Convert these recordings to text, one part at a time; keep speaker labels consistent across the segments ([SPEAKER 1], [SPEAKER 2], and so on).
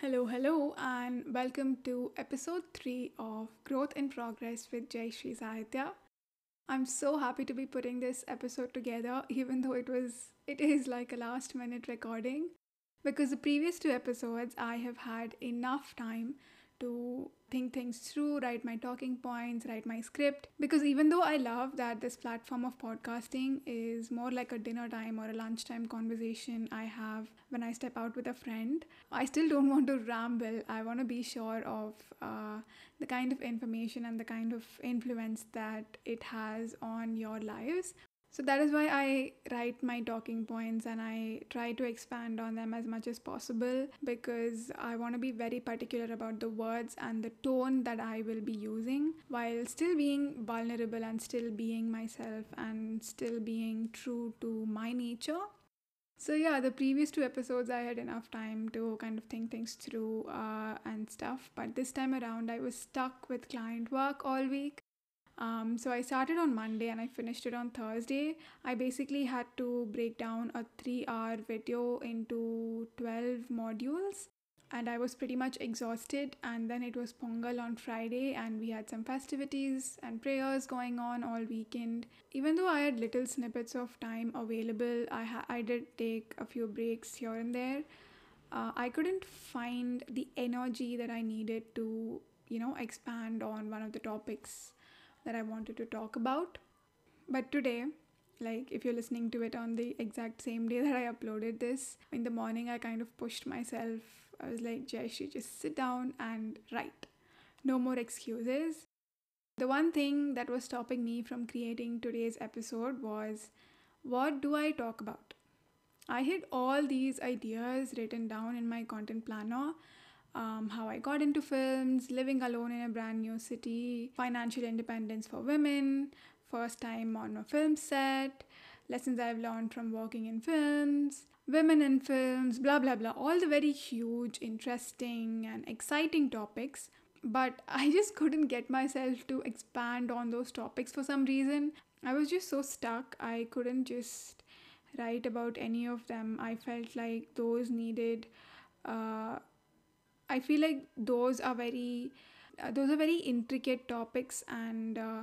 [SPEAKER 1] Hello, hello, and welcome to episode 3 of Growth in Progress with Jayashree Sahithya. I'm so happy to be putting this episode together, even though it was it is like a last minute recording. Because the previous two episodes I have had enough time to think things through, write my talking points, write my script. Because even though I love that this platform of podcasting is more like a dinner time or a lunchtime conversation I have when I step out with a friend, I still don't want to ramble. I want to be sure of uh, the kind of information and the kind of influence that it has on your lives. So that is why I write my talking points and I try to expand on them as much as possible because I want to be very particular about the words and the tone that I will be using while still being vulnerable and still being myself and still being true to my nature. So, yeah, the previous two episodes I had enough time to kind of think things through uh, and stuff, but this time around I was stuck with client work all week um, so I started on Monday and I finished it on Thursday. I basically had to break down a three hour video into 12 modules and I was pretty much exhausted. And then it was Pongal on Friday, and we had some festivities and prayers going on all weekend. Even though I had little snippets of time available, I, ha- I did take a few breaks here and there. Uh, I couldn't find the energy that I needed to, you know, expand on one of the topics that I wanted to talk about. But today, like if you're listening to it on the exact same day that I uploaded this, in the morning I kind of pushed myself. I was like, Jayashree, just sit down and write. No more excuses. The one thing that was stopping me from creating today's episode was what do I talk about? I had all these ideas written down in my content planner um, how I got into films, living alone in a brand new city, financial independence for women, first time on a film set, lessons I've learned from working in films, women in films, blah blah blah. All the very huge, interesting, and exciting topics. But I just couldn't get myself to expand on those topics for some reason. I was just so stuck. I couldn't just write about any of them. I felt like those needed. Uh, I feel like those are very uh, those are very intricate topics and uh,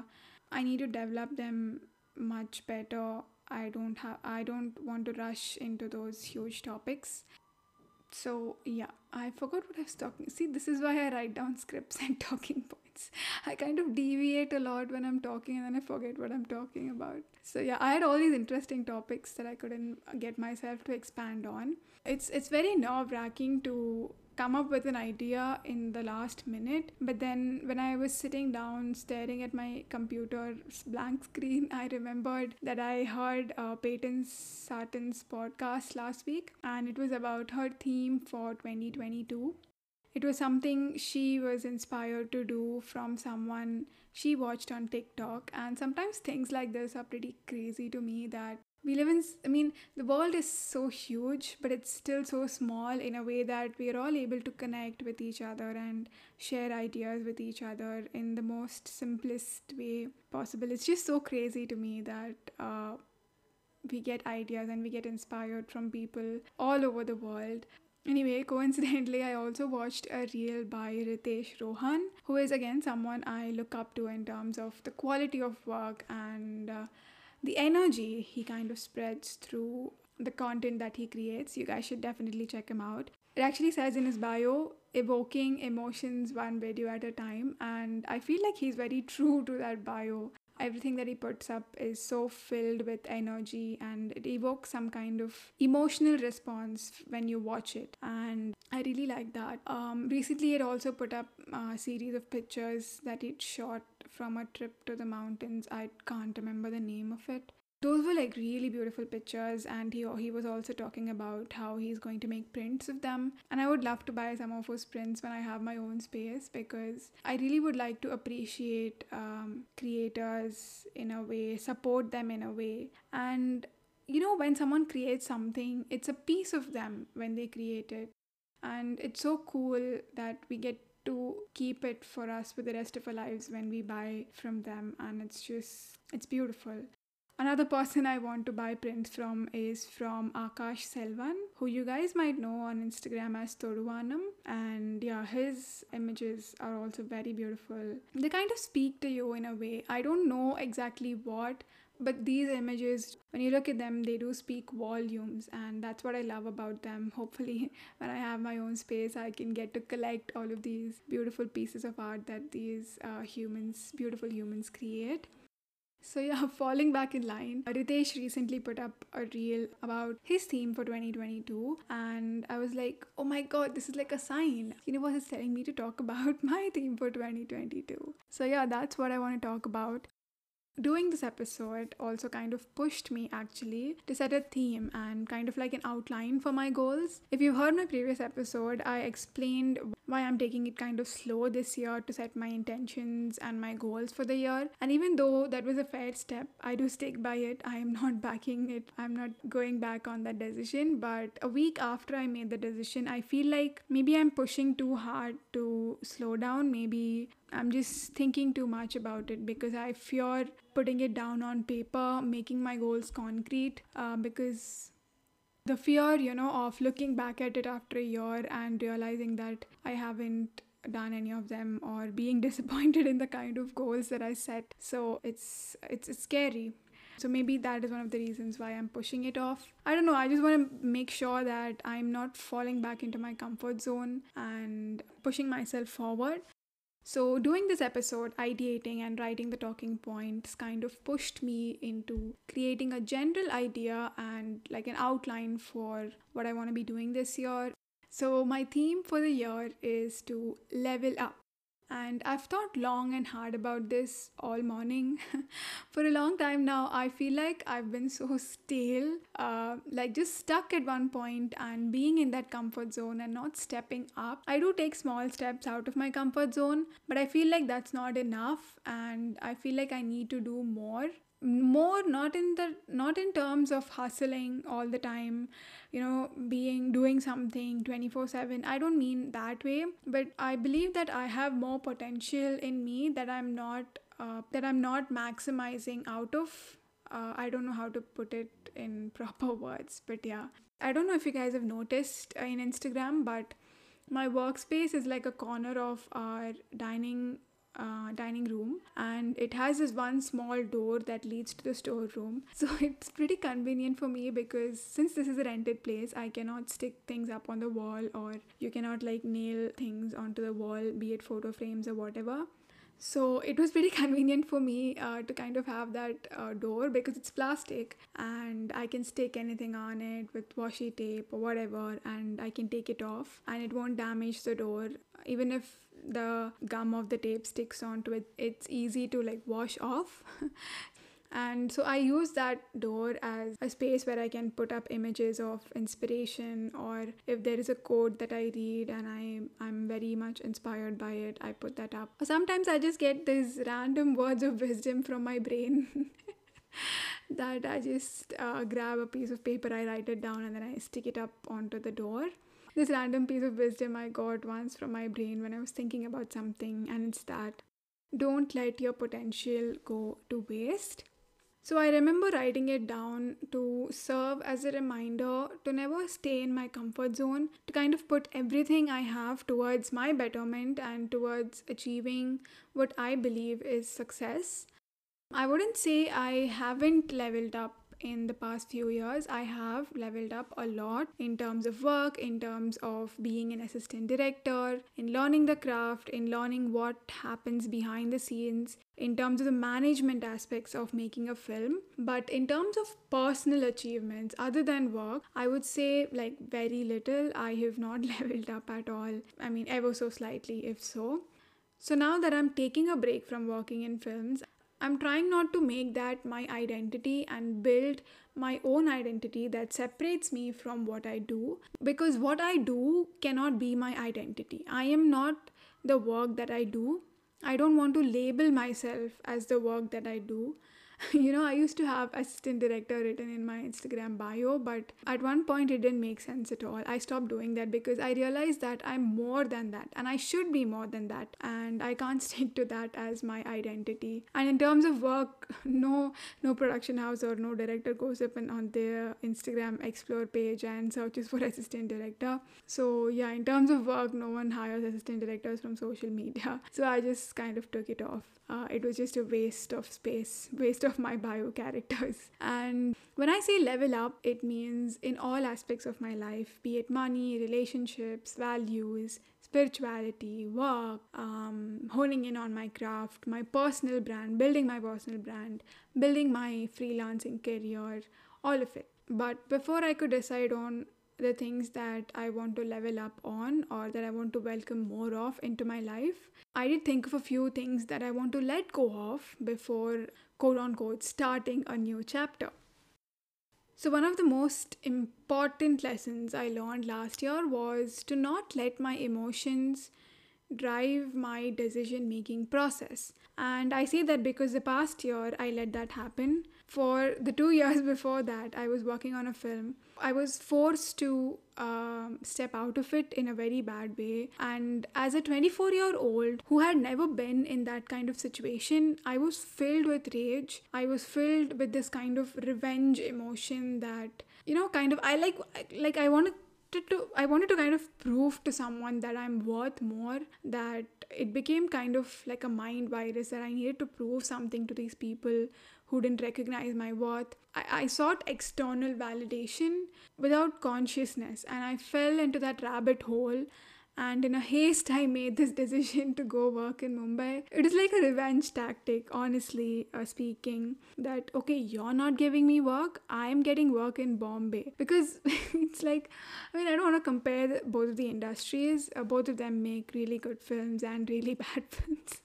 [SPEAKER 1] I need to develop them much better. I don't have I don't want to rush into those huge topics. So yeah, I forgot what I was talking. See, this is why I write down scripts and talking points. I kind of deviate a lot when I'm talking and then I forget what I'm talking about. So yeah, I had all these interesting topics that I couldn't get myself to expand on. It's it's very nerve-wracking to come up with an idea in the last minute. But then when I was sitting down staring at my computer's blank screen, I remembered that I heard uh, Payton Sartten's podcast last week and it was about her theme for 2022. It was something she was inspired to do from someone she watched on TikTok. And sometimes things like this are pretty crazy to me that we live in i mean the world is so huge but it's still so small in a way that we are all able to connect with each other and share ideas with each other in the most simplest way possible. It's just so crazy to me that uh, we get ideas and we get inspired from people all over the world. Anyway, coincidentally, I also watched a reel by Ritesh Rohan, who is again someone I look up to in terms of the quality of work and uh, the energy he kind of spreads through the content that he creates. You guys should definitely check him out. It actually says in his bio, evoking emotions one video at a time, and I feel like he's very true to that bio. Everything that he puts up is so filled with energy and it evokes some kind of emotional response when you watch it. And I really like that. Um, recently, it also put up a series of pictures that he'd shot from a trip to the mountains. I can't remember the name of it. Those were like really beautiful pictures, and he he was also talking about how he's going to make prints of them. And I would love to buy some of those prints when I have my own space because I really would like to appreciate um, creators in a way, support them in a way, and you know when someone creates something, it's a piece of them when they create it, and it's so cool that we get to keep it for us for the rest of our lives when we buy from them and it's just it's beautiful Another person I want to buy prints from is from Aakash Selvan, who you guys might know on Instagram as Thoduvanam. And yeah, his images are also very beautiful. They kind of speak to you in a way. I don't know exactly what, but these images, when you look at them, they do speak volumes, and that's what I love about them. Hopefully, when I have my own space, I can get to collect all of these beautiful pieces of art that these uh, humans, beautiful humans, create. So yeah, falling back in line, uh, Ritesh recently put up a reel about his theme for 2022 and I was like, "Oh my god, this is like a sign. Universe is telling me to talk about my theme for 2022." So yeah, that's what I want to talk about doing this episode also kind of pushed me actually to set a theme and kind of like an outline for my goals. If you've heard my previous episode, I explained why I'm taking it kind of slow this year to set my intentions and my goals for the year. And even though that was a fair step, I do stick by it. I am not backing it, I'm not going back on that decision. But a week after I made the decision, I feel like maybe I'm pushing too hard to slow down. Maybe I'm just thinking too much about it because I fear putting it down on paper, making my goals concrete uh, because the fear, you know, of looking back at it after a year and realizing that I haven't done any of them or being disappointed in the kind of goals that I set. So it's it's, it's scary. So maybe that is one of the reasons why I'm pushing it off. I don't know, I just want to make sure that I'm not falling back into my comfort zone and pushing myself forward. So, doing this episode, ideating and writing the talking points kind of pushed me into creating a general idea and like an outline for what I want to be doing this year. So, my theme for the year is to level up. And I've thought long and hard about this all morning. For a long time now, I feel like I've been so stale, uh, like just stuck at one point and being in that comfort zone and not stepping up. I do take small steps out of my comfort zone, but I feel like that's not enough, and I feel like I need to do more more not in the not in terms of hustling all the time you know being doing something 24/7 I don't mean that way but I believe that I have more potential in me that I'm not uh, that I'm not maximizing out of uh, I don't know how to put it in proper words but yeah. I don't know if you guys have noticed in Instagram but my workspace is like a corner of our dining uh, dining room and it has this one small door that leads to the storeroom. So it's pretty convenient for me because since this is a rented place i cannot stick things up on the wall or you cannot like nail things onto the wall be it photo frames or whatever so it was pretty convenient for me uh, to kind of have that uh, door because it's plastic and I can stick anything on it with washi tape or whatever and I can take it off and it won't damage the door. Even if the gum of the tape sticks onto it it's easy to like wash off and so i use that door as a space where i can put up images of inspiration or if there is a quote that i read and i i'm very much inspired by it i put that up sometimes i just get these random words of wisdom from my brain that i just uh, grab a piece of paper i write it down and then i stick it up onto the door this random piece of wisdom I got once from my brain when I was thinking about something, and it's that don't let your potential go to waste. So I remember writing it down to serve as a reminder to never stay in my comfort zone, to kind of put everything I have towards my betterment and towards achieving what I believe is success. I wouldn't say I haven't leveled up in the past few years i have leveled up a lot in terms of work in terms of being an assistant director in learning the craft in learning what happens behind the scenes in terms of the management aspects of making a film. But in terms of personal achievements other than work i would say like very little. I have not leveled up at all. I mean ever so slightly if so. So now that I'm taking a break from working in films, I'm trying not to make that my identity and build my own identity that separates me from what I do because what I do cannot be my identity. I am not the work that I do. I don't want to label myself as the work that I do. you know, I used to have assistant director written in my Instagram bio, but at one point it didn't make sense at all. I stopped doing that because I realized that I'm more than that and I should be more than that and I can't stick to that as my identity. And in terms of work, no no production house or no director goes up and on their Instagram explore page and searches for assistant director. So yeah, in terms of work, no one hires assistant directors from social media. So I just kind of took it off. Uh, it was just a waste of space, waste of my bio characters. And when I say level up, it means in all aspects of my life, be it money, relationships, values, spirituality, work, um, honing in on my craft, my personal brand, building my personal brand, building my freelancing career, all of it. But before I could decide on the things that I want to level up on or that I want to welcome more of into my life. I did think of a few things that I want to let go of before quote unquote starting a new chapter. So, one of the most important lessons I learned last year was to not let my emotions drive my decision making process. And I say that because the past year I let that happen. For the two years before that, I was working on a film. I was forced to um, step out of it in a very bad way. And as a 24 year old who had never been in that kind of situation, I was filled with rage. I was filled with this kind of revenge emotion that, you know, kind of, I like, like, I want to to I wanted to kind of prove to someone that I'm worth more that it became kind of like a mind virus that I needed to prove something to these people who didn't recognize my worth. I, I sought external validation without consciousness and I fell into that rabbit hole and in a haste i made this decision to go work in mumbai. It is like a revenge tactic honestly uh, speaking that okay you're not giving me work i'm getting work in bombay. Because it's like i mean i don't want to compare both of the industries. Uh, both of them make really good films and really bad films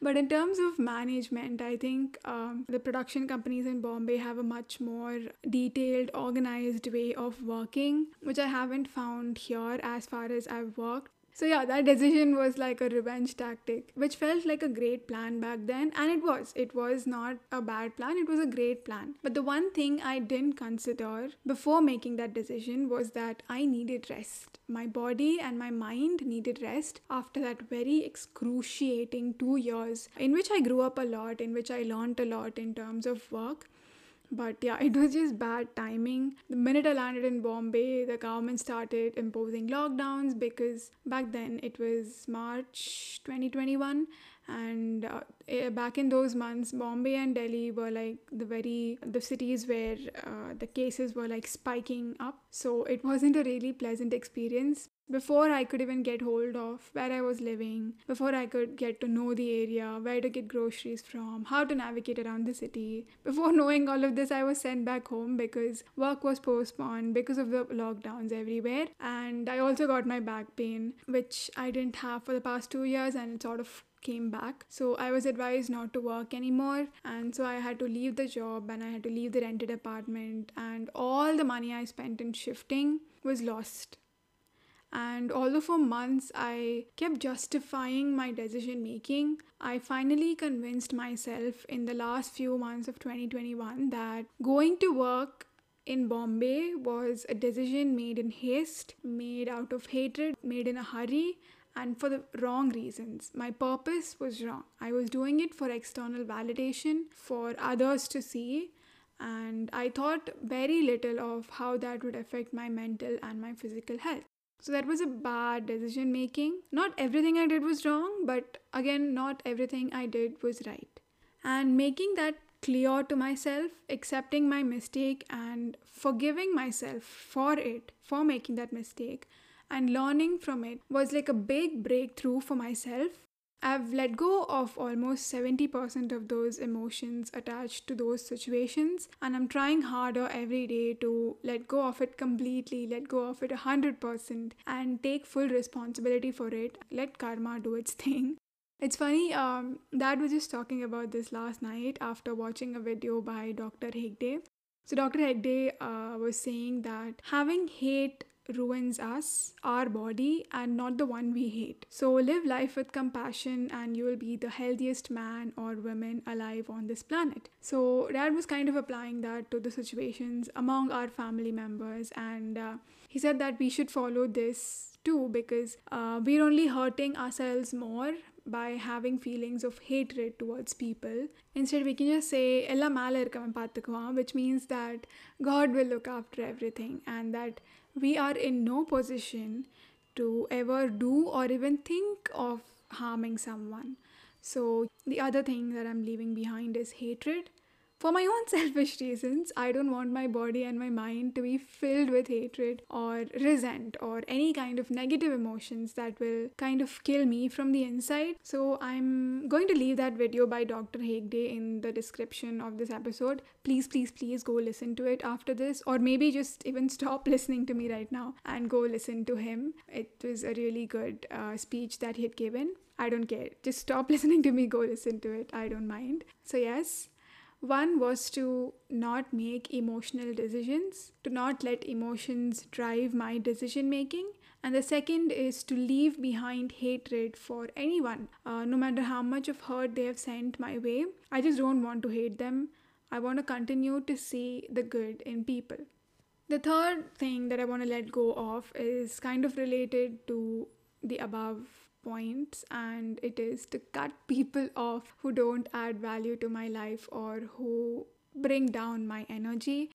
[SPEAKER 1] but in terms of management, I think um, the production companies in Bombay have a much more detailed, organized way of working, which I haven't found here as far as I've worked. So, yeah, that decision was like a revenge tactic, which felt like a great plan back then. And it was. It was not a bad plan, it was a great plan. But the one thing I didn't consider before making that decision was that I needed rest. My body and my mind needed rest after that very excruciating two years in which I grew up a lot, in which I learned a lot in terms of work but yeah, it was just bad timing. The minute I landed in Bombay, the government started imposing lockdowns because back then it was March 2021 and uh, eh, back in those months bombay and delhi were like the very the cities where uh, the cases were like spiking up so it wasn't a really pleasant experience before I could even get hold of where I was living, before I could get to know the area, where to get groceries from, how to navigate around the city. Before knowing all of this, I was sent back home because work was postponed because of the lockdowns everywhere. And I also got my back pain, which I didn't have for the past two years, and it sort of came back. So I was advised not to work anymore. And so I had to leave the job and I had to leave the rented apartment. And all the money I spent in shifting was lost. And although for months I kept justifying my decision making, I finally convinced myself in the last few months of 2021 that going to work in Bombay was a decision made in haste, made out of hatred, made in a hurry, and for the wrong reasons. My purpose was wrong. I was doing it for external validation, for others to see, and I thought very little of how that would affect my mental and my physical health. So that was a bad decision making. Not everything I did was wrong, but again, not everything I did was right. And making that clear to myself, accepting my mistake, and forgiving myself for it, for making that mistake, and learning from it was like a big breakthrough for myself I've let go of almost 70% of those emotions attached to those situations, and I'm trying harder every day to let go of it completely, let go of it 100%, and take full responsibility for it. Let karma do its thing. It's funny, um, Dad was just talking about this last night after watching a video by Dr. Hegde. So, Dr. Hegde uh, was saying that having hate ruins us, our body, and not the one we hate. So live life with compassion, and you will be the healthiest man or woman alive on this planet. So Dad was kind of applying that to the situations among our family members, and uh, he said that we should follow this too because uh, we're only hurting ourselves more by having feelings of hatred towards people. Instead, we can just say, Ella which means that God will look after everything and that we are in no position to ever do or even think of harming someone. So, the other thing that I'm leaving behind is hatred for my own selfish reasons, I don't want my body and my mind to be filled with hatred or resent or any kind of negative emotions that will kind of kill me from the inside. So I'm going to leave that video by Dr. Hegde in the description of this episode. Please, please, please go listen to it after this, or maybe just even stop listening to me right now and go listen to him. It was a really good uh, speech that he had given. I don't care. Just stop listening to me, go listen to it. I don't mind. So, yes, one was to not make emotional decisions, to not let emotions drive my decision making. And the second is to leave behind hatred for anyone, uh, no matter how much of hurt they have sent my way. I just don't want to hate them. I want to continue to see the good in people. The third thing that I want to let go of is kind of related to the above points and it is to cut people off who don't add value to my life or who bring down my energy.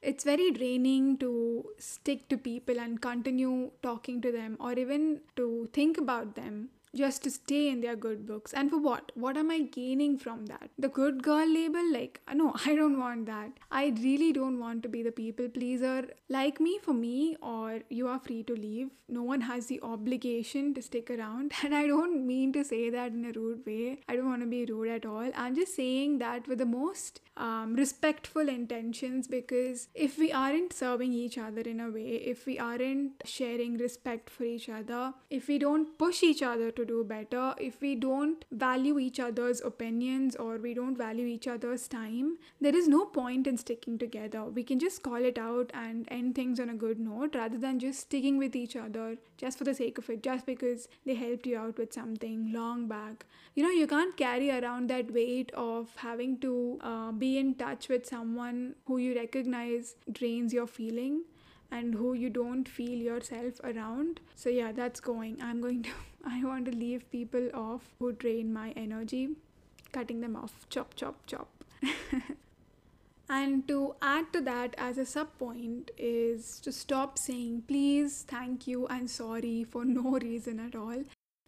[SPEAKER 1] It's very draining to stick to people and continue talking to them or even to think about them just to stay in their good books. And for what? What am I gaining from that? The good girl label? Like, no, I don't want that. I really don't want to be the people pleaser. Like me, for me, or you are free to leave. No one has the obligation to stick around. And I don't mean to say that in a rude way. I don't want to be rude at all. I'm just saying that with the most um, respectful intentions because if we aren't serving each other in a way, if we aren't sharing respect for each other, if we don't push each other to do better, if we don't value each other's opinions or we don't value each other's time, there is no point in sticking together. We can just call it out and end things on a good note rather than just sticking with each other just for the sake of it, just because they helped you out with something long back. You know, you can't carry around that weight of having to uh, be in touch with someone who you recognize drains your feeling and who you don't feel yourself around. So, yeah, that's going. I'm going to, I want to leave people off who drain my energy, cutting them off. Chop, chop, chop. and to add to that, as a sub point, is to stop saying please, thank you, and sorry for no reason at all.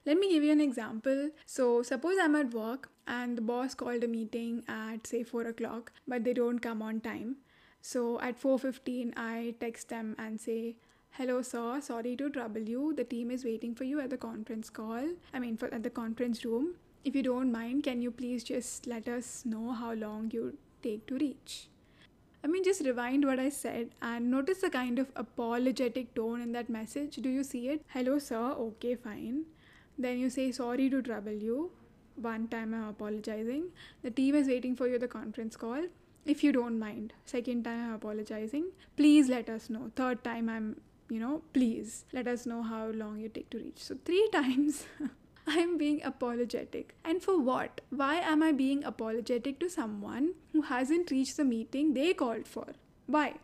[SPEAKER 1] Let me give you an example. So, suppose I'm at work and the boss called a meeting at say 4 o'clock, but they don't come on time. So at 4:15 I text them and say, "Hello sir, sorry to trouble you. The team is waiting for you at the conference call. I mean for at the conference room. If you don't mind, can you please just let us know how long you take to reach?" I mean, just rewind what I said and notice the kind of apologetic tone in that message. Do you see it? Hello, sir. Okay, fine. Then you say, sorry to trouble you. One time I'm apologizing. The team is waiting for you at the conference call if you don't mind second time i'm apologizing please let us know third time i'm you know please let us know how long you take to reach so three times i'm being apologetic and for what why am i being apologetic to someone who hasn't reached the meeting they called for why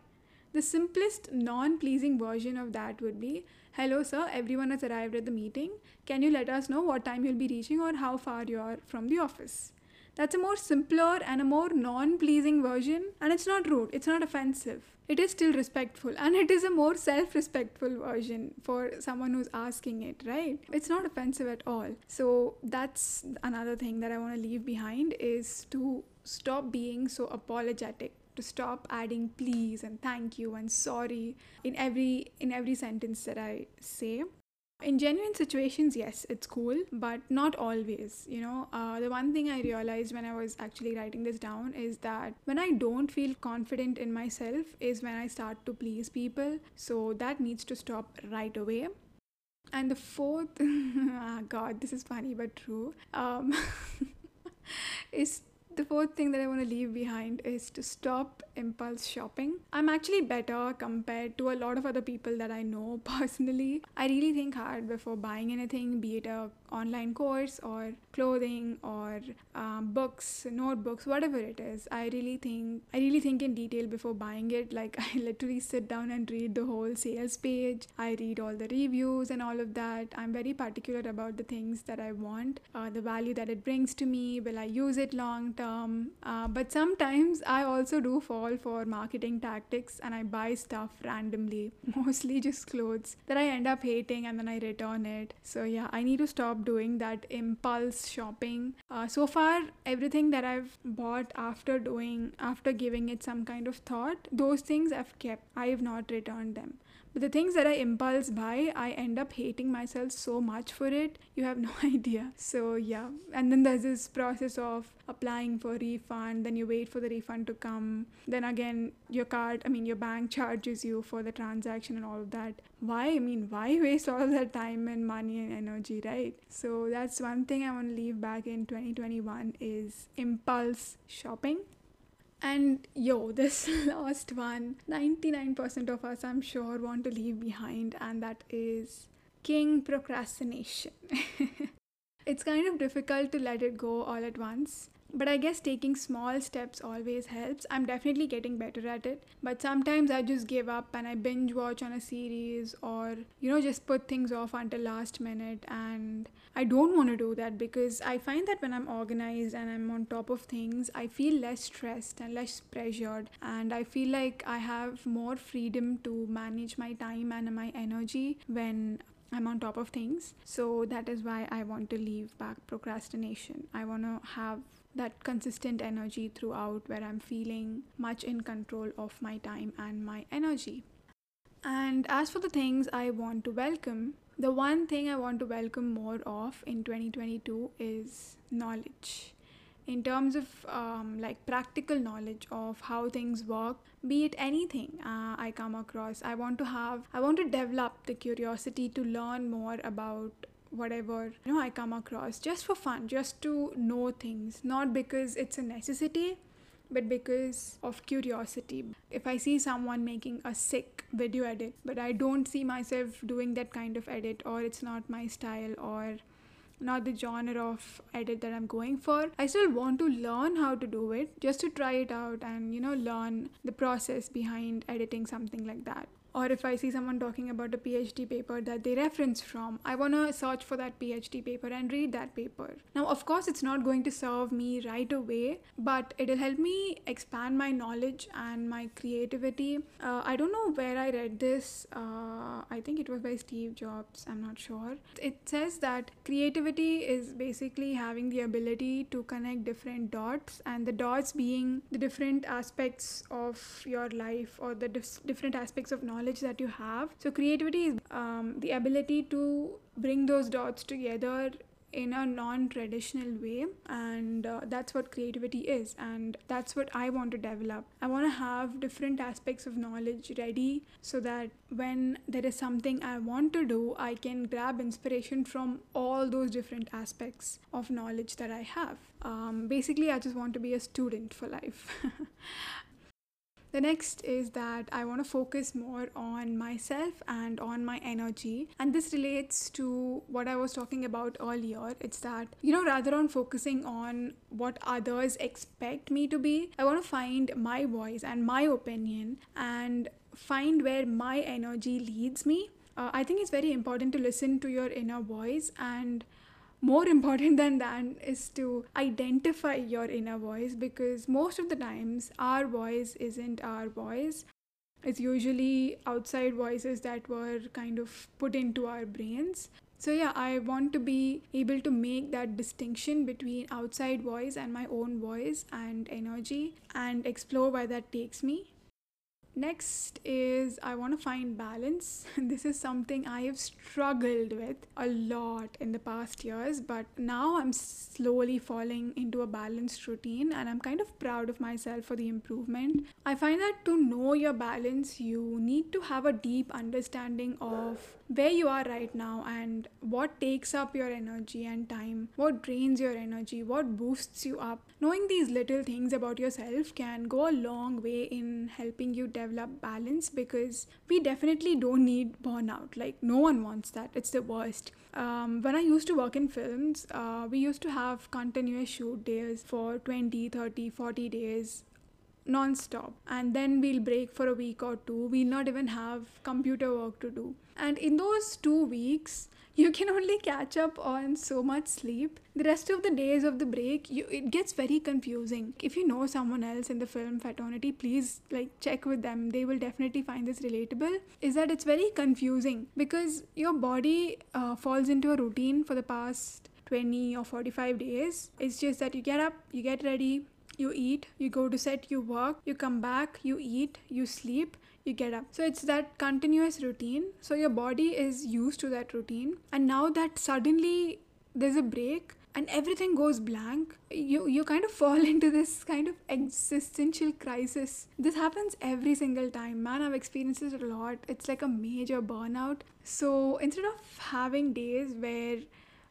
[SPEAKER 1] the simplest non pleasing version of that would be Hello, sir, everyone has arrived at the meeting. Can you let us know what time you'll be reaching or how far you are from the office? That's a more simpler and a more non pleasing version, and it's not rude, it's not offensive. It is still respectful, and it is a more self respectful version for someone who's asking it, right? It's not offensive at all. So, that's another thing that I want to leave behind is to stop being so apologetic to stop adding please and thank you and sorry in every in every sentence that i say in genuine situations, yes, it's cool, but not always. You know, uh, the one thing I realized when I was actually writing this down is that when I don't feel confident in myself, is when I start to please people. So that needs to stop right away. And the fourth, oh God, this is funny but true, um, is the fourth thing that I want to leave behind is to stop impulse shopping. I'm actually better compared to a lot of other people that I know personally. I really think hard before buying anything, be it a online course or clothing or um, books, notebooks, whatever it is. I really think I really think in detail before buying it. Like I literally sit down and read the whole sales page. I read all the reviews and all of that. I'm very particular about the things that I want, uh, the value that it brings to me. Will I use it long term? Uh, but sometimes I also do fall for marketing tactics and I buy stuff randomly, mostly just clothes that I end up hating and then I return it. So yeah, I need to stop stop doing that impulse shopping. Uh, so far, everything that I've bought after doing, after giving it some kind of thought, those things I've kept. I have not returned them. But the things that I impulse buy, I end up hating myself so much for it. You have no idea. So, yeah. And then there's this process of applying for refund, then you wait for the refund to come. Then again, your card, I mean, your bank charges you for the transaction and all of that. Why? I mean, why waste all that time and money and energy, right? So, that's one thing I want to leave back in 2021 is impulse shopping. And yo, this last one, 99% of us, I'm sure, want to leave behind, and that is king procrastination. it's kind of difficult to let it go all at once. But I guess taking small steps always helps. I'm definitely getting better at it. But sometimes I just give up and I binge watch on a series or, you know, just put things off until last minute. And I don't want to do that because I find that when I'm organized and I'm on top of things, I feel less stressed and less pressured. And I feel like I have more freedom to manage my time and my energy when I'm on top of things. So that is why I want to leave back procrastination. I want to have that consistent energy throughout where I'm feeling much in control of my time and my energy. And as for the things I want to welcome, the one thing I want to welcome more of in 2022 is knowledge. In terms of um, like practical knowledge of how things work, be it anything uh, I come across, I want to have, I want to develop the curiosity to learn more about whatever you know I come across just for fun, just to know things, not because it's a necessity, but because of curiosity. If I see someone making a sick video edit, but I don't see myself doing that kind of edit, or it's not my style, or not the genre of edit that I'm going for. I still want to learn how to do it just to try it out and you know learn the process behind editing something like that or if I see someone talking about a PhD paper that they reference from, I want to search for that PhD paper and read that paper. Now, of course, it's not going to serve me right away, but it'll help me expand my knowledge and my creativity. Uh, I don't know where I read this. Uh, I think it was by Steve Jobs. I'm not sure. It says that creativity is basically having the ability to connect different dots, and the dots being the different aspects of your life or the dif- different aspects of knowledge knowledge that you have. So, creativity is um, the ability to bring those dots together in a non traditional way, and uh, that's what creativity is, and that's what I want to develop. I want to have different aspects of knowledge ready so that when there is something I want to do, I can grab inspiration from all those different aspects of knowledge that I have. Um, basically, I just want to be a student for life. The next is that I want to focus more on myself and on my energy. And this relates to what I was talking about earlier. It's that, you know, rather than focusing on what others expect me to be, I want to find my voice and my opinion and find where my energy leads me. Uh, I think it's very important to listen to your inner voice and more important than that is to identify your inner voice because most of the times our voice isn't our voice. It's usually outside voices that were kind of put into our brains. So yeah i want to be able to make that distinction between outside voice and my own voice and energy and explore where that takes me Next is I want to find balance. this is something I have struggled with a lot in the past years, but now I'm slowly falling into a balanced routine and I'm kind of proud of myself for the improvement. I find that to know your balance, you need to have a deep understanding of where you are right now and what takes up your energy and time, what drains your energy, what boosts you up. Knowing these little things about yourself can go a long way in helping you develop balance because we definitely don't need burnout. Like, no one wants that, it's the worst. Um, when I used to work in films, uh, we used to have continuous shoot days for 20, 30, 40 days non-stop and then we'll break for a week or two we'll not even have computer work to do and in those two weeks you can only catch up on so much sleep. The rest of the days of the break you, it gets very confusing. If you know someone else in the film fraternity please like check with them. They will definitely find this relatable. Is that it's very confusing because your body uh, falls into a routine for the past 20 or 45 days. It's just that you get up you get ready you eat, you go to set, you work, you come back, you eat, you sleep, you get up. So it's that continuous routine. So your body is used to that routine. And now that suddenly there's a break and everything goes blank, you, you kind of fall into this kind of existential crisis. This happens every single time. Man, I've experienced it a lot. It's like a major burnout. So instead of having days where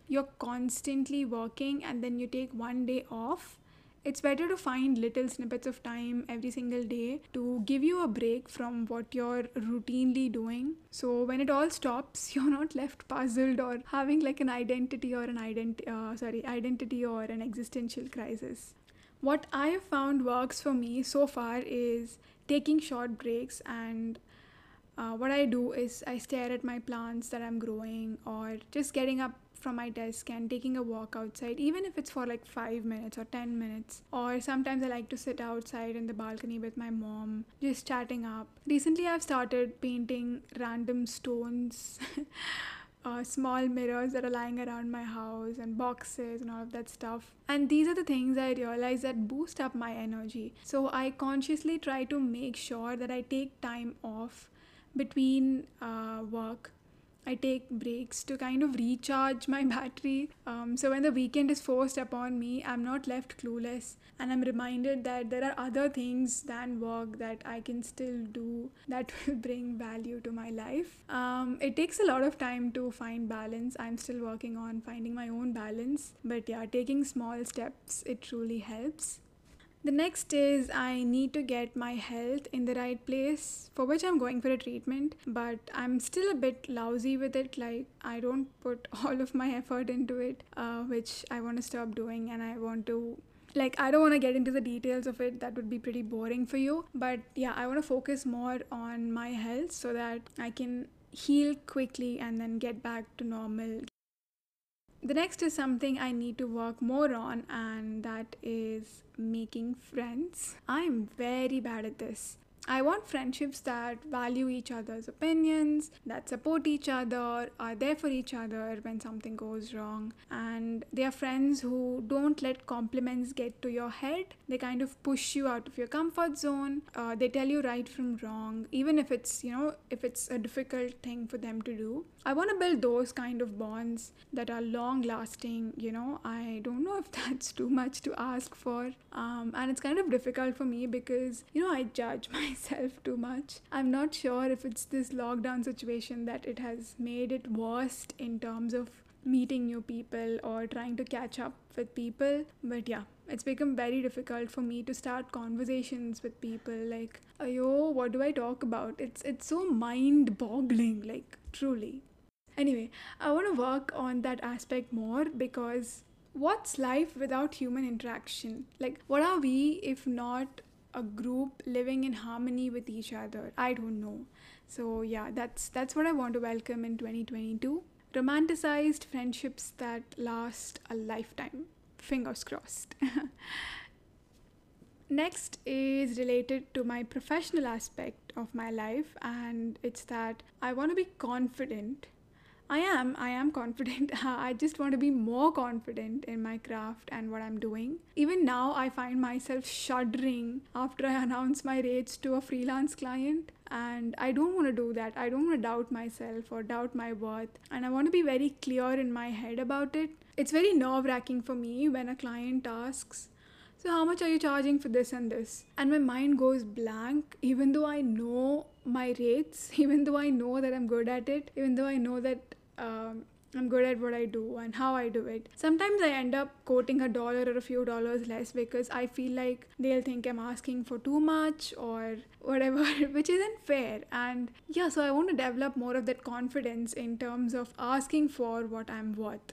[SPEAKER 1] you're constantly working and then you take one day off, it's better to find little snippets of time every single day to give you a break from what you're routinely doing. So when it all stops, you're not left puzzled or having like an identity or an identity, uh, sorry, identity or an existential crisis. What I have found works for me so far is taking short breaks and uh, what I do is I stare at my plants that I'm growing or just getting up from my desk and taking a walk outside, even if it's for like five minutes or 10 minutes. Or sometimes I like to sit outside in the balcony with my mom, just chatting up. Recently, I've started painting random stones. Uh, small mirrors that are lying around my house and boxes and all of that stuff. And these are the things I realize that boost up my energy. So I consciously try to make sure that I take time off between uh, work I take breaks to kind of recharge my battery. Um, so when the weekend is forced upon me, I'm not left clueless and I'm reminded that there are other things than work that I can still do that will bring value to my life. Um, it takes a lot of time to find balance. I'm still working on finding my own balance, but yeah, taking small steps, it truly helps. The next is I need to get my health in the right place, for which I'm going for a treatment, but I'm still a bit lousy with it. Like, I don't put all of my effort into it, uh, which I want to stop doing, and I want to like i don't want to get into the details of it that would be pretty boring for you but yeah i want to focus more on my health so that i can heal quickly and then get back to normal the next is something I need to work more on, and that is making friends. I'm very bad at this. I want friendships that value each other's opinions, that support each other, are there for each other when something goes wrong, and they are friends who don't let compliments get to your head. They kind of push you out of your comfort zone. Uh, they tell you right from wrong, even if it's, you know, if it's a difficult thing for them to do. I want to build those kind of bonds that are long lasting, you know. I don't know if that's too much to ask for. Um, and it's kind of difficult for me because, you know, I judge myself myself too much. I'm not sure if it's this lockdown situation that it has made it worst in terms of meeting new people or trying to catch up with people. But yeah, it's become very difficult for me to start conversations with people like, ayo, what do I talk about? It's it's so mind boggling, like truly. Anyway, I want to work on that aspect more because what's life without human interaction? Like, what are we if not a group living in harmony with each other. I don't know. So yeah that's that's what i want to welcome in 2022 romanticized friendships that last a lifetime. Fingers crossed. Next is related to my professional aspect of my life and it's that i want to be confident I am. I am confident. I just want to be more confident in my craft and what I'm doing. Even now, I find myself shuddering after I announce my rates to a freelance client. And I don't want to do that. I don't want to doubt myself or doubt my worth. And I want to be very clear in my head about it. It's very nerve wracking for me when a client asks, so how much are you charging for this and this and my mind goes blank even though i know my rates, even though I know that I'm good at it, even though I know that um, I'm good at what I do and how I do it. Sometimes I end up quoting a dollar or a few dollars less because I feel like they'll think I'm asking for too much or whatever, which isn't fair. And yeah, so I want to develop more of that confidence in terms of asking for what I'm worth.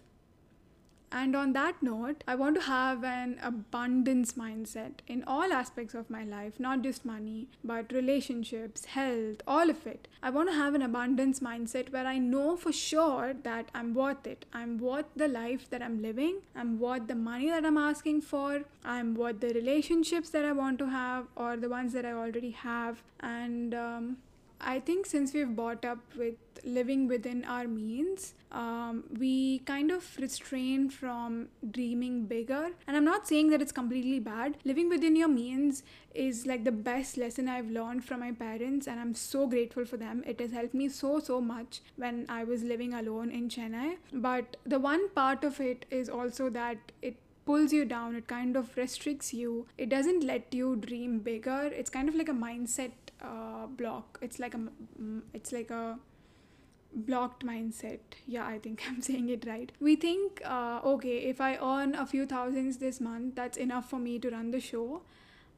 [SPEAKER 1] And on that note, I want to have an abundance mindset in all aspects of my life, not just money, but relationships, health, all of it. I want to have an abundance mindset where I know for sure that I'm worth it. I'm worth the life that I'm living. I'm worth the money that I'm asking for. I'm worth the relationships that I want to have or the ones that I already have. And um, I think since we've bought up with living within our means, um, we kind of restrain from dreaming bigger. And I'm not saying that it's completely bad. Living within your means is like the best lesson I've learned from my parents, and I'm so grateful for them. It has helped me so, so much when I was living alone in Chennai. But the one part of it is also that it pulls you down it kind of restricts you it doesn't let you dream bigger it's kind of like a mindset uh, block. It's like a it's like a blocked mindset. Yeah i think i'm saying it right. We think uh, okay if i earn a few thousands this month that's enough for me to run the show.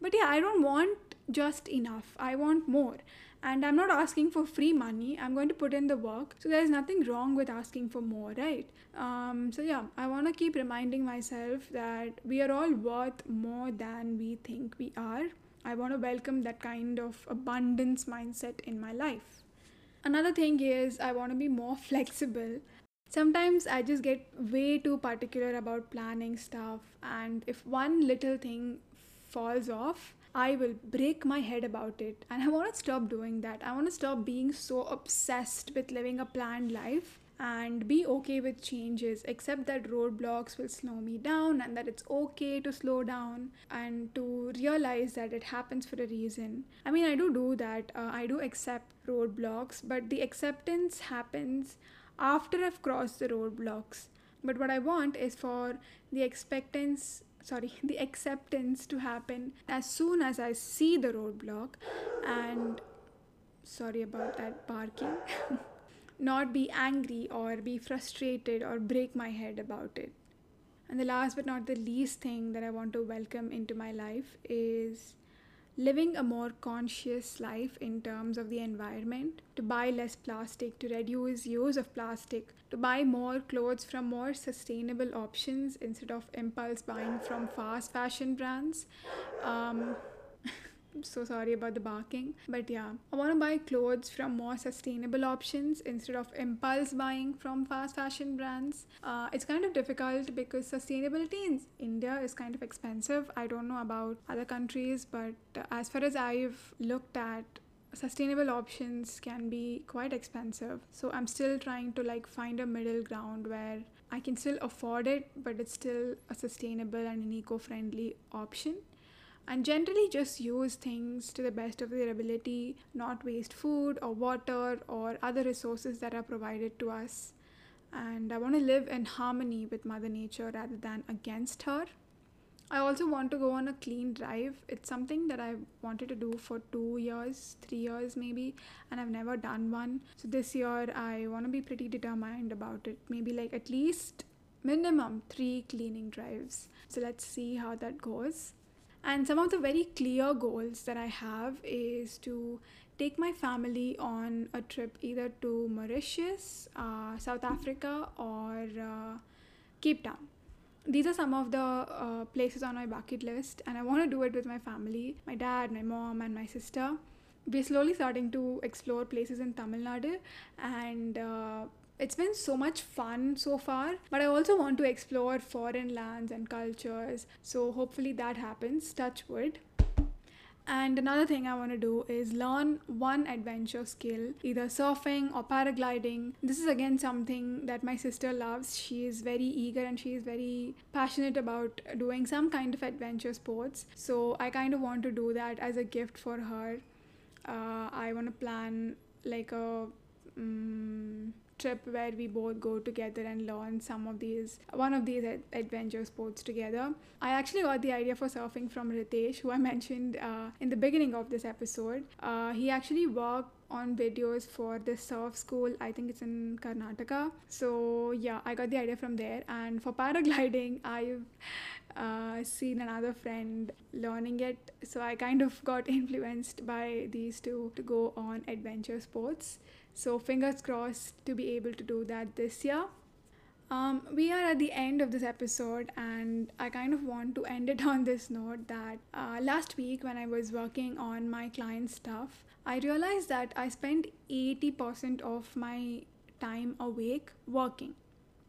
[SPEAKER 1] But yeah i don't want just enough. I want more. And i'm not asking for free money. I'm going to put in the work. So there's nothing wrong with asking for more right? Um, so yeah i want to keep reminding myself that we are all worth more than we think we are I want to welcome that kind of abundance mindset in my life. Another thing is, I want to be more flexible. Sometimes I just get way too particular about planning stuff, and if one little thing falls off, I will break my head about it. And I want to stop doing that. I want to stop being so obsessed with living a planned life and be okay with changes accept that roadblocks will slow me down and that it's okay to slow down and to realize that it happens for a reason. I mean i do do that. Uh, i do accept roadblocks but the acceptance happens after i've crossed the roadblocks. But what i want is for the expectance sorry the acceptance to happen as soon as i see the roadblock and sorry about that barking not be angry or be frustrated or break my head about it. And the last but not the least thing that I want to welcome into my life is living a more conscious life in terms of the environment, to buy less plastic, to reduce use of plastic, to buy more clothes from more sustainable options instead of impulse buying from fast fashion brands. Um, so sorry about the barking. But yeah, I want to buy clothes from more sustainable options instead of impulse buying from fast fashion brands. Uh, it's kind of difficult because sustainability in India is kind of expensive. I don't know about other countries, but as far as I've looked at, sustainable options can be quite expensive so i'm still trying to like find a middle ground where i can still afford it but it's still a sustainable and an eco-friendly option and generally just use things to the best of their ability, not waste food or water or other resources that are provided to us. And I want to live in harmony with Mother Nature rather than against her. I also want to go on a clean drive. It's something that I wanted to do for two years, three years maybe, and I've never done one. So this year I want to be pretty determined about it. Maybe like at least minimum three cleaning drives. So let's see how that goes. And some of the very clear goals that I have is to take my family on a trip either to Mauritius, uh, South Africa, or uh, Cape Town. These are some of the uh, places on my bucket list, and I want to do it with my family my dad, my mom, and my sister. We're slowly starting to explore places in Tamil Nadu, and uh, it's been so much fun so far, but I also want to explore foreign lands and cultures. So hopefully that happens. Touch wood. And another thing I want to do is learn one adventure skill, either surfing or paragliding. This is again something that my sister loves. She is very eager and she is very passionate about doing some kind of adventure sports. So I kind of want to do that as a gift for her. Uh, I want to plan like a um, trip where we both go together and learn some of these one of these ad- adventure sports together. I actually got the idea for surfing from ritesh who i mentioned uh, in the beginning of this episode. Uh, he actually worked on videos for the surf school. I think it's in karnataka. So yeah i got the idea from there. And for paragliding i've uh, seen another friend learning it. So i kind of got influenced by these two to go on adventure sports so fingers crossed to be able to do that this year. Um, we are at the end of this episode, and I kind of want to end it on this note that uh, last week, when I was working on my client stuff, I realized that I spent 80% of my time awake working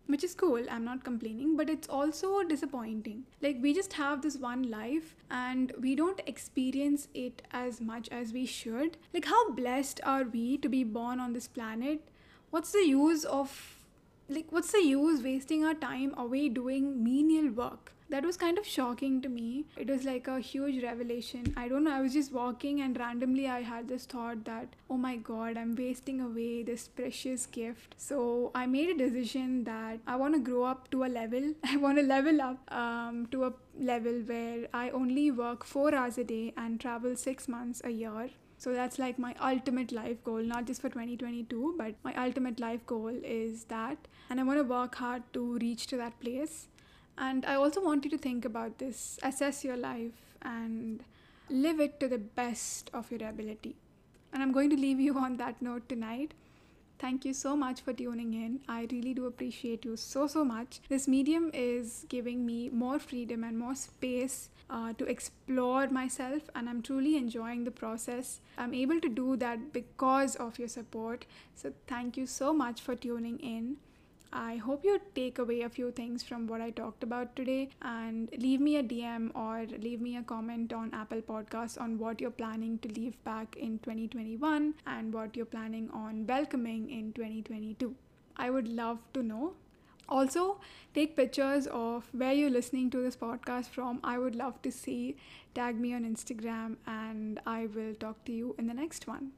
[SPEAKER 1] which is cool i'm not complaining but it's also disappointing. Like we just have this one life and we don't experience it as much as we should. Like how blessed are we to be born on this planet? What's the use of like what's the use wasting our time away doing menial work that was kind of shocking to me. It was like a huge revelation. I don't know, I was just walking and randomly I had this thought that, oh my god, I'm wasting away this precious gift. So I made a decision that I want to grow up to a level, I want to level up um, to a level where I only work four hours a day and travel six months a year. So that's like my ultimate life goal, not just for 2022, but my ultimate life goal is that. And I want to work hard to reach to that place. And I also want you to think about this, assess your life, and live it to the best of your ability. And I'm going to leave you on that note tonight. Thank you so much for tuning in. I really do appreciate you so, so much. This medium is giving me more freedom and more space uh, to explore myself, and I'm truly enjoying the process. I'm able to do that because of your support. So, thank you so much for tuning in. I hope you take away a few things from what I talked about today and leave me a DM or leave me a comment on Apple Podcasts on what you're planning to leave back in 2021 and what you're planning on welcoming in 2022. I would love to know. Also, take pictures of where you're listening to this podcast from. I would love to see. Tag me on Instagram and I will talk to you in the next one.